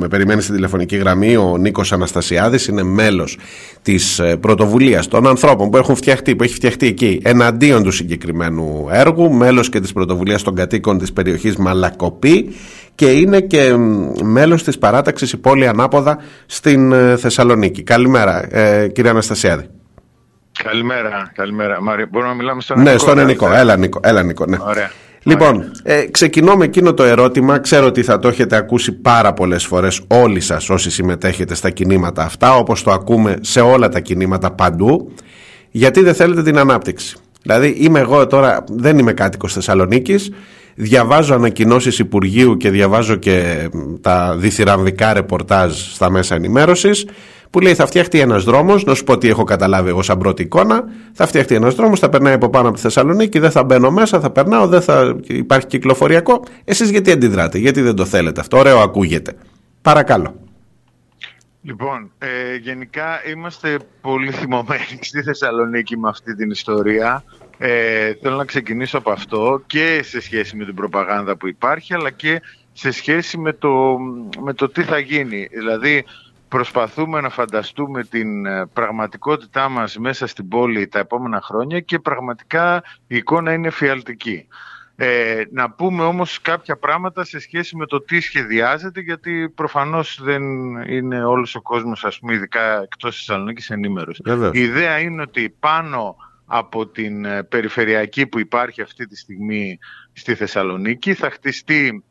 Με περιμένει στην τηλεφωνική γραμμή ο Νίκος Αναστασιάδης, είναι μέλος της ε, πρωτοβουλίας των ανθρώπων που έχουν φτιαχτεί, που έχει φτιαχτεί εκεί εναντίον του συγκεκριμένου έργου, μέλος και της πρωτοβουλίας των κατοίκων της περιοχής Μαλακοπή και είναι και μέλος της παράταξης η πόλη Ανάποδα στην ε, Θεσσαλονίκη. Καλημέρα, ε, κύριε Αναστασιάδη. Καλημέρα, καλημέρα. Μπορούμε να μιλάμε στον Ναι, στον Νικό. Έλα, Νικό. Έλα, Νικό ναι. Ωραία. Λοιπόν, ε, ξεκινώ με εκείνο το ερώτημα. Ξέρω ότι θα το έχετε ακούσει πάρα πολλές φορές όλοι σας όσοι συμμετέχετε στα κινήματα αυτά, όπως το ακούμε σε όλα τα κινήματα παντού. Γιατί δεν θέλετε την ανάπτυξη. Δηλαδή είμαι εγώ τώρα, δεν είμαι κάτοικος Θεσσαλονίκης, διαβάζω ανακοινώσεις Υπουργείου και διαβάζω και τα διθυραμβικά ρεπορτάζ στα μέσα ενημέρωσης που λέει θα φτιαχτεί ένας δρόμος, να σου πω τι έχω καταλάβει εγώ σαν πρώτη εικόνα. Θα φτιαχτεί ένας δρόμος, θα περνάει από πάνω από τη Θεσσαλονίκη, δεν θα μπαίνω μέσα, θα περνάω, δεν θα υπάρχει κυκλοφοριακό. Εσείς γιατί αντιδράτε, γιατί δεν το θέλετε αυτό, ωραίο ακούγεται. Παρακαλώ. Λοιπόν, ε, γενικά είμαστε πολύ θυμωμένοι στη Θεσσαλονίκη με αυτή την ιστορία. Ε, θέλω να ξεκινήσω από αυτό και σε σχέση με την προπαγάνδα που υπάρχει, αλλά και σε σχέση με το, με το τι θα γίνει. Δηλαδή, προσπαθούμε να φανταστούμε την ε, πραγματικότητά μας μέσα στην πόλη τα επόμενα χρόνια και πραγματικά η εικόνα είναι φιαλτική. Ε, να πούμε όμως κάποια πράγματα σε σχέση με το τι σχεδιάζεται γιατί προφανώς δεν είναι όλος ο κόσμος ας πούμε ειδικά εκτός της Θεσσαλονίκης ενήμερος. Η ιδέα είναι ότι πάνω από την ε, περιφερειακή που υπάρχει αυτή τη στιγμή στη Θεσσαλονίκη. Θα χτιστεί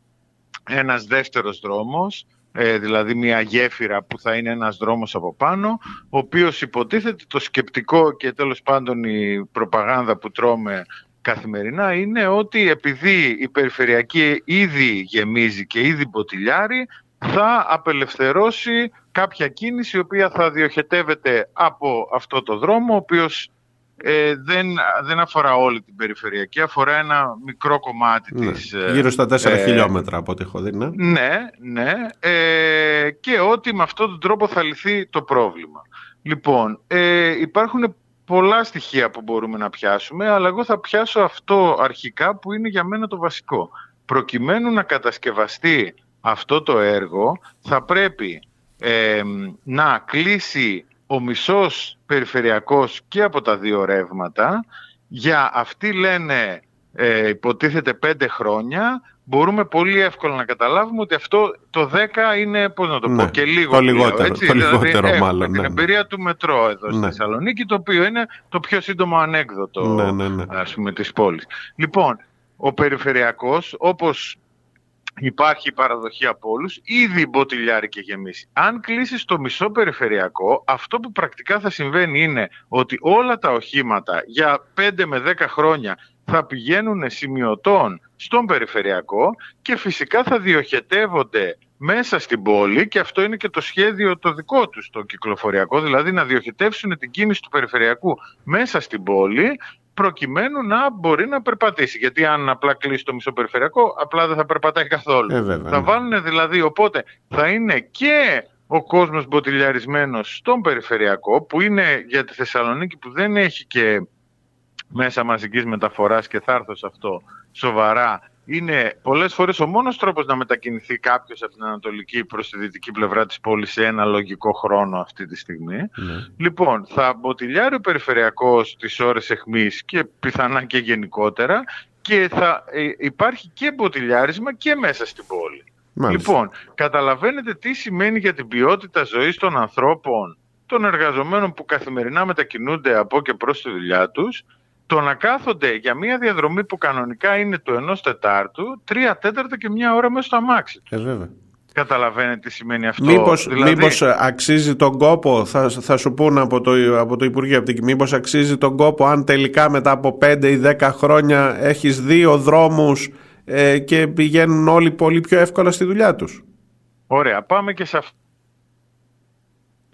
ένας δεύτερος δρόμος ε, δηλαδή μια γέφυρα που θα είναι ένας δρόμος από πάνω, ο οποίος υποτίθεται το σκεπτικό και τέλος πάντων η προπαγάνδα που τρώμε καθημερινά είναι ότι επειδή η περιφερειακή ήδη γεμίζει και ήδη μποτιλιάρει, θα απελευθερώσει κάποια κίνηση η οποία θα διοχετεύεται από αυτό το δρόμο, ο οποίος ε, δεν, δεν αφορά όλη την περιφερειακή, αφορά ένα μικρό κομμάτι ναι. της... Ε, Γύρω στα 4 ε, χιλιόμετρα από ό,τι έχω δει, ναι. Ναι, ναι. Ε, και ότι με αυτόν τον τρόπο θα λυθεί το πρόβλημα. Λοιπόν, ε, υπάρχουν πολλά στοιχεία που μπορούμε να πιάσουμε, αλλά εγώ θα πιάσω αυτό αρχικά που είναι για μένα το βασικό. Προκειμένου να κατασκευαστεί αυτό το έργο, θα πρέπει ε, να κλείσει ο μισός περιφερειακός και από τα δύο ρεύματα. Για αυτοί λένε ε, υποτίθεται πέντε χρόνια. Μπορούμε πολύ εύκολα να καταλάβουμε ότι αυτό το 10 είναι, πώς να το πω, ναι, και λίγο το λιγότερο, έτσι, το λιγότερο δηλαδή, μάλλον. Ναι. Την εμπειρία του μετρό εδώ στη ναι. Θεσσαλονίκη, το οποίο είναι το πιο σύντομο ανέκδοτο ναι, ναι, ναι. ας πούμε, της πόλης. Λοιπόν, ο περιφερειακός, όπως υπάρχει παραδοχή από όλους, ήδη μποτιλιάρει και γεμίσει. Αν κλείσεις το μισό περιφερειακό, αυτό που πρακτικά θα συμβαίνει είναι ότι όλα τα οχήματα για 5 με 10 χρόνια θα πηγαίνουν σημειωτών στον περιφερειακό και φυσικά θα διοχετεύονται μέσα στην πόλη και αυτό είναι και το σχέδιο το δικό τους το κυκλοφοριακό, δηλαδή να διοχετεύσουν την κίνηση του περιφερειακού μέσα στην πόλη προκειμένου να μπορεί να περπατήσει. Γιατί αν απλά κλείσει το μισό περιφερειακό, απλά δεν θα περπατάει καθόλου. Ε, θα ναι. βάλουν δηλαδή, οπότε θα είναι και ο κόσμος μποτιλιαρισμένος στον περιφερειακό, που είναι για τη Θεσσαλονίκη που δεν έχει και μέσα μαζικής μεταφοράς και θα έρθω σε αυτό σοβαρά είναι πολλές φορές ο μόνος τρόπος να μετακινηθεί κάποιος από την ανατολική προς τη δυτική πλευρά της πόλης σε ένα λογικό χρόνο αυτή τη στιγμή. Ναι. Λοιπόν, θα μποτιλιάρει ο περιφερειακός τις ώρες εχμής και πιθανά και γενικότερα και θα ε, υπάρχει και μποτιλιάρισμα και μέσα στην πόλη. Λοιπόν, καταλαβαίνετε τι σημαίνει για την ποιότητα ζωής των ανθρώπων, των εργαζομένων που καθημερινά μετακινούνται από και προς τη δουλειά τους το να κάθονται για μια διαδρομή που κανονικά είναι το ενός τετάρτου, τρία τέταρτα και μια ώρα μέσα στο αμάξι. Ε, βέβαια. Καταλαβαίνετε τι σημαίνει αυτό. Μήπως, δηλαδή... μήπως αξίζει τον κόπο, θα, θα σου πούνε από το, από το Υπουργείο, μήπως αξίζει τον κόπο αν τελικά μετά από 5 ή 10 χρόνια έχεις δύο δρόμους ε, και πηγαίνουν όλοι πολύ πιο εύκολα στη δουλειά τους. Ωραία, πάμε και σε αυτό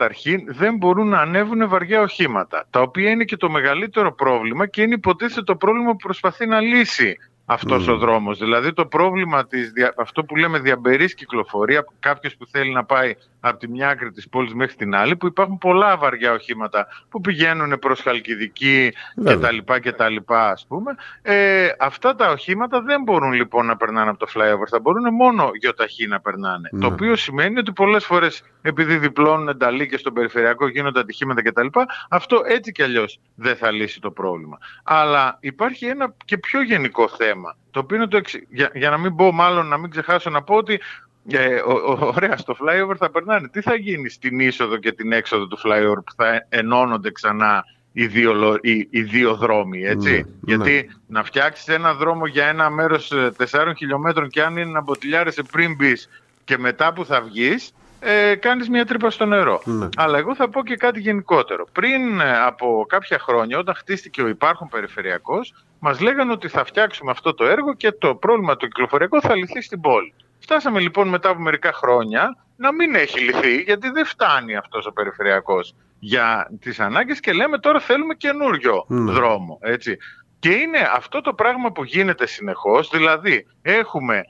καταρχήν δεν μπορούν να ανέβουν βαριά οχήματα, τα οποία είναι και το μεγαλύτερο πρόβλημα και είναι υποτίθεται το πρόβλημα που προσπαθεί να λύσει αυτός ο δρόμος. Δηλαδή το πρόβλημα, της, αυτό που λέμε διαμπερής κυκλοφορία, κάποιος που θέλει να πάει από τη μια άκρη της πόλης μέχρι την άλλη, που υπάρχουν πολλά βαριά οχήματα που πηγαίνουν προς Χαλκιδική κτλ. λοιπά ας πούμε. Ε, αυτά τα οχήματα δεν μπορούν λοιπόν να περνάνε από το flyover, θα μπορούν μόνο γιοταχή να περνάνε. Το ναι. οποίο σημαίνει ότι πολλές φορές επειδή διπλώνουν ενταλή και στον περιφερειακό γίνονται ατυχήματα κτλ. Αυτό έτσι κι αλλιώς δεν θα λύσει το πρόβλημα. Αλλά υπάρχει ένα και πιο γενικό θέμα, το οποίο είναι το εξι... για, για να μην πω μάλλον, να μην ξεχάσω να πω ότι ε, ο, ο, ωραία, στο flyover θα περνάνε. Τι θα γίνει στην είσοδο και την έξοδο του flyover που θα ενώνονται ξανά οι δύο, οι, οι δύο δρόμοι, έτσι; Ναι, Γιατί ναι. να φτιάξεις ένα δρόμο για ένα μέρος 4 ε, χιλιόμετρων και αν είναι να μποτιλιάρεσαι πριν μπεις και μετά που θα βγεις, ε, κάνεις μια τρύπα στο νερό. Ναι. Αλλά εγώ θα πω και κάτι γενικότερο. Πριν ε, από κάποια χρόνια, όταν χτίστηκε ο υπάρχον περιφερειακός, μας λέγανε ότι θα φτιάξουμε αυτό το έργο και το πρόβλημα του κυκλοφοριακού θα λυθεί στην πόλη. Φτάσαμε λοιπόν μετά από μερικά χρόνια να μην έχει λυθεί, γιατί δεν φτάνει αυτός ο περιφερειακός για τις ανάγκες και λέμε τώρα θέλουμε καινούριο ναι. δρόμο. Έτσι. Και είναι αυτό το πράγμα που γίνεται συνεχώς, δηλαδή έχουμε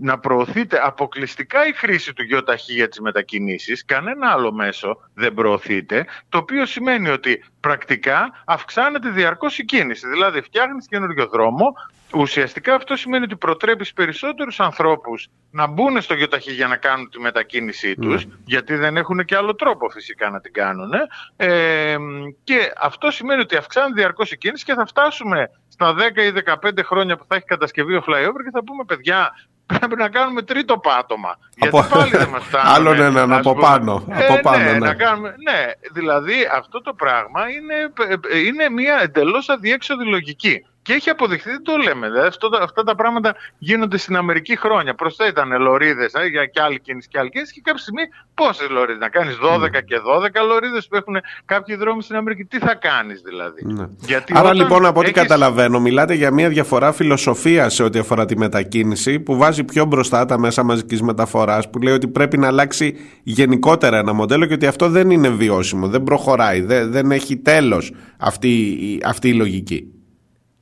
να προωθείται αποκλειστικά η χρήση του γεωταχή για τις μετακινήσεις, κανένα άλλο μέσο δεν προωθείται, το οποίο σημαίνει ότι πρακτικά αυξάνεται διαρκώς η κίνηση. Δηλαδή φτιάχνεις καινούριο δρόμο, ουσιαστικά αυτό σημαίνει ότι προτρέπεις περισσότερους ανθρώπους να μπουν στο γεωταχή για να κάνουν τη μετακίνησή ναι. τους, γιατί δεν έχουν και άλλο τρόπο φυσικά να την κάνουν. Ε, και αυτό σημαίνει ότι αυξάνεται διαρκώς η κίνηση και θα φτάσουμε στα 10 ή 15 χρόνια που θα έχει κατασκευεί ο flyover και θα πούμε παιδιά πρέπει να κάνουμε τρίτο πάτωμα. Από... Γιατί πάλι δεν μας φτάνουν. Άλλον έναν από πάνω. Ε, από πάνω ναι, ναι. Να κάνουμε... ναι, δηλαδή αυτό το πράγμα είναι, ε, ε, είναι μια εντελώς αδιέξοδη λογική. Και έχει αποδειχθεί, δεν το λέμε. Δηλαδή, αυτό, αυτά τα πράγματα γίνονται στην Αμερική χρόνια. Προσθέτανε λωρίδες ε, για κι άλλη κίνηση και άλλη κίνηση. Και κάποια στιγμή πόσες λωρίδες. Να κάνεις 12 ναι. και 12 λωρίδες που έχουν κάποιοι δρόμοι στην Αμερική. Τι θα κάνεις δηλαδή; Ναι. Γιατί Άρα λοιπόν, από ό,τι καταλαβαίνω, μιλάτε για μια διαφορά φιλοσοφίας σε ό,τι αφορά τη μετακίνηση που βάζει πιο μπροστά τα μέσα μαζικής μεταφοράς, που λέει ότι πρέπει να αλλάξει γενικότερα ένα μοντέλο και ότι αυτό δεν είναι βιώσιμο, δεν προχωράει, δεν, δεν έχει τέλος αυτή, αυτή η λογική.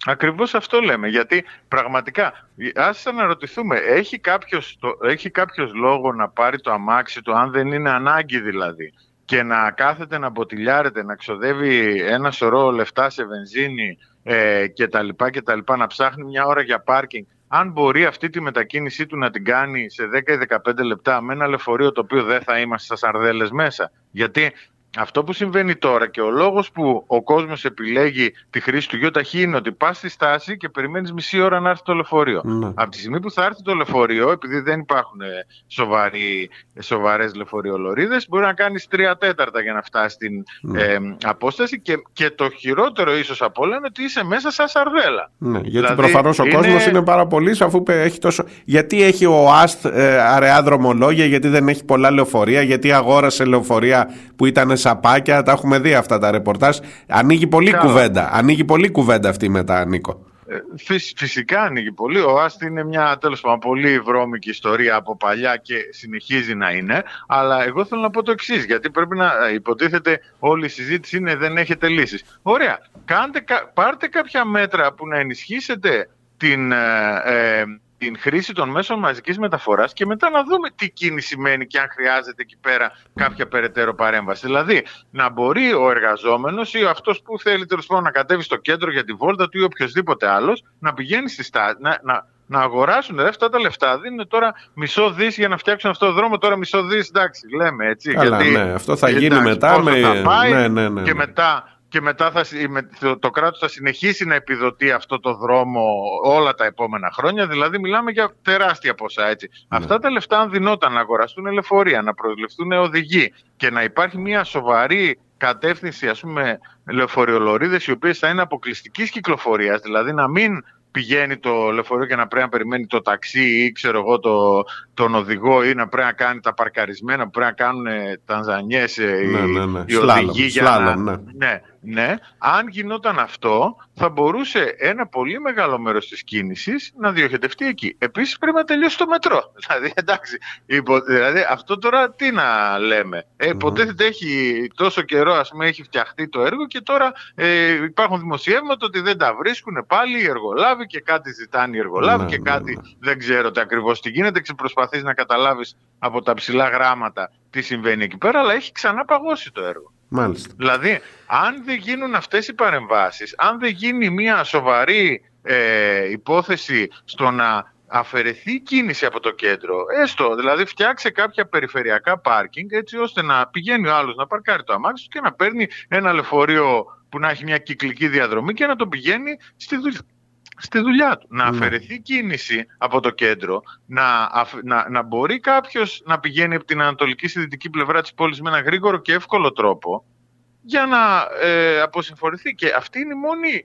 Ακριβώς αυτό λέμε, γιατί πραγματικά, ας αναρωτηθούμε, έχει κάποιος, το, έχει κάποιος λόγο να πάρει το αμάξι του, αν δεν είναι ανάγκη δηλαδή, και να κάθεται να μποτιλιάρεται, να ξοδεύει ένα σωρό λεφτά σε βενζίνη ε, και τα λοιπά και τα λοιπά, να ψάχνει μια ώρα για πάρκινγκ, αν μπορεί αυτή τη μετακίνησή του να την κάνει σε 10 ή 15 λεπτά με ένα λεωφορείο το οποίο δεν θα είμαστε στα σαρδέλες μέσα. Γιατί αυτό που συμβαίνει τώρα και ο λόγος που ο κόσμος επιλέγει τη χρήση του ΙΟΤΑΧΗ είναι ότι πας στη στάση και περιμένεις μισή ώρα να έρθει το λεωφορείο. Ναι. Από τη στιγμή που θα έρθει το λεωφορείο, επειδή δεν υπάρχουν ε, σοβαρές λεωφορειολορίδε, μπορεί να κάνεις τρία τέταρτα για να φτάσεις στην ναι. ε, απόσταση. Και, και το χειρότερο ίσως από όλα είναι ότι είσαι μέσα σαν σαρδέλα. Ναι, γιατί δηλαδή, προφανώς ο είναι... κόσμος είναι πάρα πολύ, αφού έχει τόσο. Γιατί έχει ο ΑΣΤ ε, αραιά δρομολόγια, γιατί δεν έχει πολλά λεωφορεία, γιατί αγόρασε λεωφορεία που ήταν σαπάκια, τα έχουμε δει αυτά τα ρεπορτάζ. Ανοίγει πολύ κουβέντα. Ανοίγει πολύ κουβέντα αυτή μετά, Νίκο. Ε, φυσικά ανοίγει πολύ. Ο Άστι είναι μια τέλος πάντων πολύ βρώμικη ιστορία από παλιά και συνεχίζει να είναι. Αλλά εγώ θέλω να πω το εξής, γιατί πρέπει να ε, υποτίθεται όλη η συζήτηση είναι δεν έχετε λύσεις. Ωραία. Κάντε, πάρτε κάποια μέτρα που να ενισχύσετε την, ε, την χρήση των μέσων μαζικής μεταφοράς και μετά να δούμε τι κίνηση σημαίνει και αν χρειάζεται εκεί πέρα κάποια περαιτέρω παρέμβαση. Δηλαδή, να μπορεί ο εργαζόμενος ή αυτός που θέλει τέλος πάντων να κατέβει στο κέντρο για τη βόλτα του ή οποιοδήποτε άλλος να πηγαίνει στη στάση, να, να, να αγοράσουν δηλαδή, αυτά τα λεφτά. Δίνουν τώρα μισό δις για να φτιάξουν αυτό το δρόμο. Τώρα μισό δις, εντάξει, λέμε έτσι. Καλά, γιατί, ναι, αυτό θα γίνει μετά. Με... Θα πάει ναι, ναι, ναι, και ναι. μετά και μετά θα, το, το κράτος θα συνεχίσει να επιδοτεί αυτό το δρόμο όλα τα επόμενα χρόνια. Δηλαδή μιλάμε για τεράστια ποσά έτσι. Ναι. Αυτά τα λεφτά αν δινόταν να αγοραστούν ελεφορία, να προσληφθούν οδηγοί και να υπάρχει μια σοβαρή κατεύθυνση ας πούμε λεωφοριολορίδες οι οποίες θα είναι αποκλειστικής κυκλοφορίας, δηλαδή να μην πηγαίνει το λεωφορείο και να πρέπει να περιμένει το ταξί ή ξέρω εγώ το, τον οδηγό ή να πρέπει να κάνει τα παρκαρισμένα που πρέπει να κάνουν Τανζανιές ε, ναι, ναι, ναι. οι, οδηγοί για να... Ναι. Ναι Ναι, αν γινόταν αυτό, θα μπορούσε ένα πολύ μεγάλο μέρος της κίνησης να διοχετευτεί εκεί. Επίσης, πρέπει να τελειώσει το μετρό. Δηλαδή, εντάξει, υπο, δηλαδή αυτό τώρα τι να λέμε. Ε, υποτίθεται έχει τόσο καιρό, ας πούμε, έχει φτιαχτεί το έργο και τώρα ε, υπάρχουν δημοσιεύματα ότι δεν τα βρίσκουν πάλι οι εργολάβοι και κάτι ζητάνε οι εργολάβοι ναι, και ναι, κάτι ναι. δεν ξέρω τι ακριβώς τι γίνεται. Προσπαθείς να καταλάβεις από τα ψηλά γράμματα τι συμβαίνει εκεί πέρα, αλλά έχει ξανά παγώσει το έργο. Μάλιστα. Δηλαδή, αν δεν γίνουν αυτές οι παρεμβάσεις, αν δεν γίνει μια σοβαρή ε, υπόθεση στο να αφαιρεθεί κίνηση από το κέντρο, έστω, δηλαδή φτιάξε κάποια περιφερειακά πάρκινγκ έτσι ώστε να πηγαίνει ο άλλος να παρκάρει το αμάξι του και να παίρνει ένα λεωφορείο που να έχει μια κυκλική διαδρομή και να το πηγαίνει στη δουλειά στη δουλειά του. Να ναι. αφαιρεθεί κίνηση από το κέντρο, να, να, να μπορεί κάποιος να πηγαίνει από την ανατολική στη δυτική πλευρά της πόλης με ένα γρήγορο και εύκολο τρόπο για να ε, αποσυμφορηθεί. Και αυτή είναι η μόνη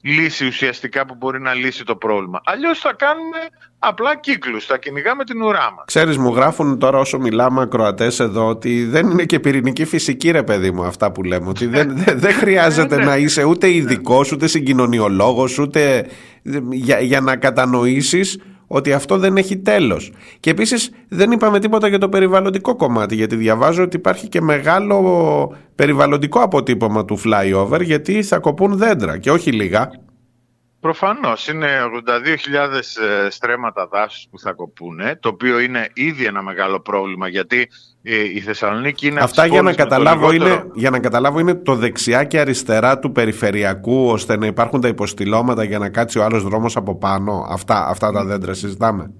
λύση ουσιαστικά που μπορεί να λύσει το πρόβλημα. Αλλιώς θα κάνουμε απλά κύκλους, θα κυνηγάμε την ουρά μας. Ξέρεις μου γράφουν τώρα όσο μιλάμε ακροατές εδώ ότι δεν είναι και πυρηνική φυσική ρε παιδί μου αυτά που λέμε. Ότι δεν, δεν, χρειάζεται ναι, ναι. να είσαι ούτε ειδικός, ούτε συγκοινωνιολόγος, ούτε για, για να κατανοήσεις ότι αυτό δεν έχει τέλος. Και επίσης δεν είπαμε τίποτα για το περιβαλλοντικό κομμάτι γιατί διαβάζω ότι υπάρχει και μεγάλο περιβαλλοντικό αποτύπωμα του flyover γιατί θα κοπούν δέντρα και όχι λίγα. Προφανώς είναι 82.000 ε, στρέμματα δάσους που θα κοπούν, το οποίο είναι ήδη ένα μεγάλο πρόβλημα γιατί ε, η Θεσσαλονίκη είναι Αυτά για να, καταλάβω είναι, για να καταλάβω είναι το δεξιά και αριστερά του περιφερειακού ώστε να υπάρχουν τα υποστηλώματα για να κάτσει ο άλλος δρόμος από πάνω. Αυτά, αυτά τα δέντρα συζητάμε.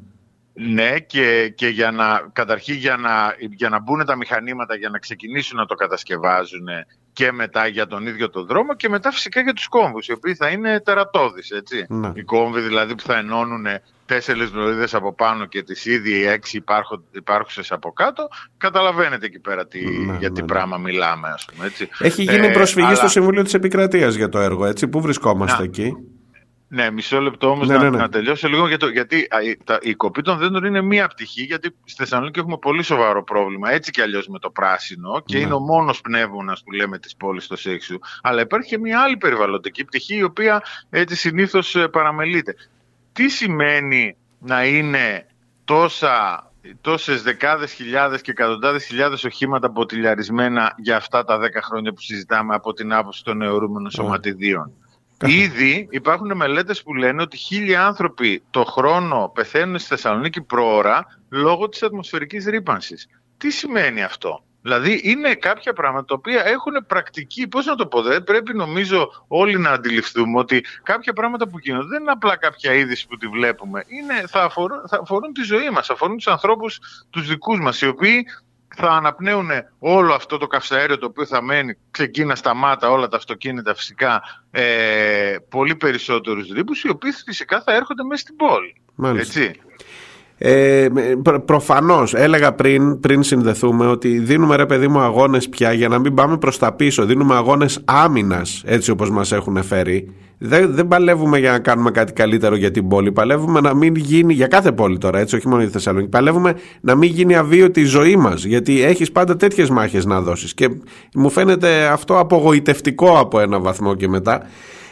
Ναι και, και για να, καταρχήν για να, για να μπουν τα μηχανήματα για να ξεκινήσουν να το κατασκευάζουν και μετά για τον ίδιο τον δρόμο και μετά φυσικά για τους κόμβους οι οποίοι θα είναι τερατώδεις έτσι. Ναι. Οι κόμβοι δηλαδή που θα ενώνουν τέσσερις λωρίδες από πάνω και τις ήδη έξι υπάρχουσες από κάτω καταλαβαίνετε εκεί πέρα τι, ναι, για τι ναι, ναι. πράγμα μιλάμε ας πούμε έτσι. Έχει γίνει ε, προσφυγή στο Συμβούλιο της Επικρατείας για το έργο έτσι. Πού βρισκόμαστε εκεί; Ναι, μισό λεπτό όμως ναι, να, ναι, ναι. να τελειώσω λίγο. Για το, γιατί τα, η κοπή των δέντρων είναι μία πτυχή, γιατί στη Θεσσαλονίκη έχουμε πολύ σοβαρό πρόβλημα έτσι κι αλλιώς με το πράσινο και είναι ο μόνος πνεύμονα που λέμε της πόλης στο Σέξιου. Αλλά υπάρχει και μία άλλη περιβαλλοντική πτυχή, η οποία έτσι συνήθως ε, παραμελείται. Τι σημαίνει να είναι τόσα τόσες δεκάδες χιλιάδες και εκατοντάδες χιλιάδες οχήματα ποτηλιαρισμένα για αυτά τα δέκα χρόνια που συζητάμε από την άποψη των αιωρούμενων σωματιδίων; Ήδη υπάρχουν μελέτες που λένε ότι χίλιοι άνθρωποι το χρόνο πεθαίνουν στη Θεσσαλονίκη προώρα λόγω της ατμοσφαιρικής ρήπανσης. Τι σημαίνει αυτό; Δηλαδή είναι κάποια πράγματα τα οποία έχουν πρακτική, πώς να το πω, δεν πρέπει νομίζω όλοι να αντιληφθούμε ότι κάποια πράγματα που γίνονται δεν είναι απλά κάποια είδηση που τη βλέπουμε. Είναι, θα, αφορούν, θα αφορούν τη ζωή μας, αφορούν τους ανθρώπους τους δικούς μας, οι οποίοι θα αναπνέουν όλο αυτό το καυσαέριο το οποίο θα μένει ξεκίνα σταμάτα όλα τα αυτοκίνητα φυσικά ε, πολύ περισσότερους ρήπους οι οποίοι φυσικά θα έρχονται μέσα στην πόλη. Μάλιστα. Έτσι. Ε, προφανώς έλεγα πριν, πριν συνδεθούμε ότι δίνουμε ρε παιδί μου αγώνες πια για να μην πάμε προς τα πίσω. Δίνουμε αγώνες άμυνας έτσι όπως μας έχουν φέρει. Δεν, δεν παλεύουμε για να κάνουμε κάτι καλύτερο για την πόλη. Παλεύουμε να μην γίνει για κάθε πόλη τώρα έτσι όχι μόνο η Θεσσαλονίκη. Παλεύουμε να μην γίνει αβίωτη η ζωή μας γιατί έχεις πάντα τέτοιες μάχες να δώσεις. Και μου φαίνεται αυτό απογοητευτικό από ένα βαθμό και μετά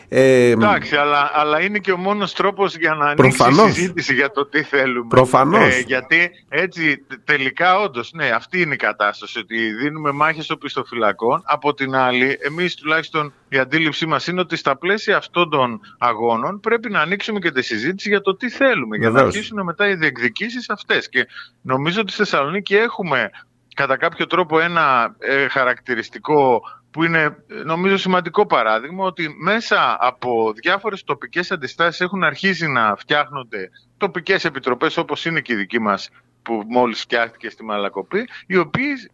ε, Εντάξει, αλλά, αλλά είναι και ο μόνος τρόπος για να ανοίξει προφανώς. συζήτηση για το τι θέλουμε. Προφανώς. Ε, γιατί έτσι τελικά όντως, ναι, αυτή είναι η κατάσταση, ότι δίνουμε μάχες των πιστοφυλακών. Από την άλλη, εμείς τουλάχιστον η αντίληψή μας είναι ότι στα πλαίσια αυτών των αγώνων πρέπει να ανοίξουμε και τη συζήτηση για το τι θέλουμε, για να αρχίσουν μετά οι διεκδικήσεις αυτές. Και νομίζω ότι στη Θεσσαλονίκη έχουμε κατά κάποιο τρόπο ένα ε, χαρακτηριστικό που είναι νομίζω σημαντικό παράδειγμα ότι μέσα από διάφορες τοπικές αντιστάσεις έχουν αρχίσει να φτιάχνονται τοπικές επιτροπές όπως είναι και η δική μας που μόλις φτιάχτηκε στη Μαλακοπή οι οποίες,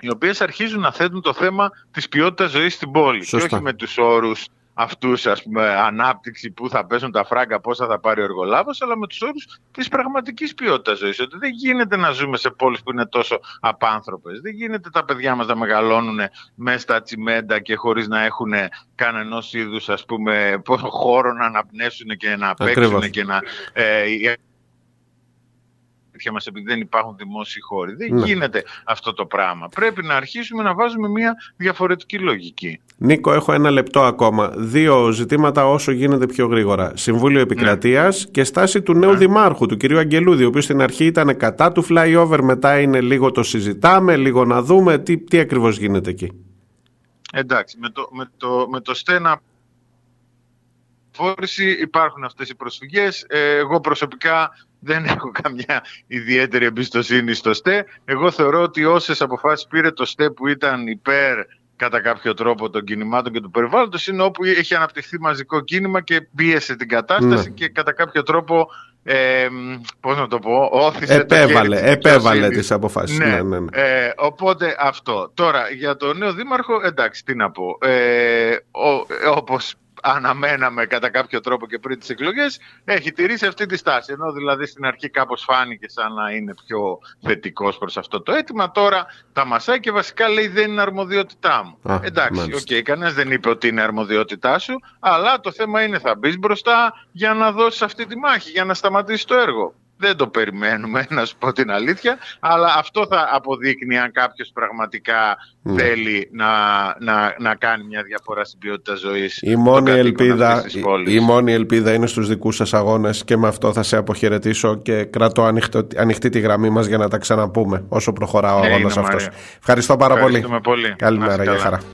οι οποίες αρχίζουν να θέτουν το θέμα της ποιότητας ζωής στην πόλη και όχι με τους όρους αυτούς, ας πούμε, ανάπτυξη, που θα πέσουν τα φράγκα, πόσα θα πάρει ο εργολάβος, αλλά με τους όρους της πραγματικής ποιότητας ζωής. Ότι δεν γίνεται να ζούμε σε πόλεις που είναι τόσο απάνθρωπες. Δεν γίνεται τα παιδιά μας να μεγαλώνουν μέσα στα τσιμέντα και χωρίς να έχουν κανένα είδους χώρο να αναπνέσουν και να παίξουν και να. Ε, σπίτια μας επειδή δεν υπάρχουν δημόσιοι χώροι. Δεν ναι. γίνεται αυτό το πράγμα. Πρέπει να αρχίσουμε να βάζουμε μια διαφορετική λογική. Νίκο, έχω ένα λεπτό ακόμα. Δύο ζητήματα όσο γίνεται πιο γρήγορα. Συμβούλιο Επικρατείας ναι. και στάση του νέου ναι. Δημάρχου, του κυρίου Αγγελούδη, ο οποίος στην αρχή ήταν κατά του flyover, μετά είναι λίγο το συζητάμε, λίγο να δούμε. Τι, τι ακριβώς γίνεται εκεί. Εντάξει, με το, με το, με το στένα φόρηση υπάρχουν αυτές οι προσφυγές. Ε, εγώ προσωπικά δεν έχω καμιά ιδιαίτερη εμπιστοσύνη στο ΣΤΕ. Εγώ θεωρώ ότι όσες αποφάσεις πήρε το ΣΤΕ που ήταν υπέρ κατά κάποιο τρόπο των κινημάτων και του περιβάλλοντος είναι όπου έχει αναπτυχθεί μαζικό κίνημα και πίεσε την κατάσταση ναι. και κατά κάποιο τρόπο ε, πώς να το πω, όθησε επέβαλε, το επέβαλε τις αποφάσεις. Ναι, ναι, ναι, ναι. Ε, οπότε αυτό. Τώρα, για τον νέο δήμαρχο, εντάξει, τι να πω. Ε, ο, όπως αναμέναμε κατά κάποιο τρόπο και πριν τις εκλογές, έχει τηρήσει αυτή τη στάση. Ενώ δηλαδή στην αρχή κάπως φάνηκε σαν να είναι πιο θετικός προς αυτό το αίτημα. Τώρα τα μασάει και βασικά λέει δεν είναι αρμοδιότητά μου. Εντάξει, OK, okay, κανένας δεν είπε ότι είναι αρμοδιότητά σου, αλλά το θέμα είναι θα μπεις μπροστά για να δώσεις αυτή τη μάχη, για να σταματήσει το έργο. Δεν το περιμένουμε, να σου πω την αλήθεια, αλλά αυτό θα αποδείκνει αν κάποιος πραγματικά ναι. θέλει να, να, να κάνει μια διαφορά στην ποιότητα ζωής. Η, μόνη ελπίδα, η, η μόνη ελπίδα είναι στους δικούς σας αγώνες και με αυτό θα σε αποχαιρετήσω και κρατώ ανοιχτό, ανοιχτή τη γραμμή μας για να τα ξαναπούμε όσο προχωρά ο ναι, αγώνας αυτός. Ευχαριστώ πάρα πολύ. πολύ. Καλημέρα, για χαρά.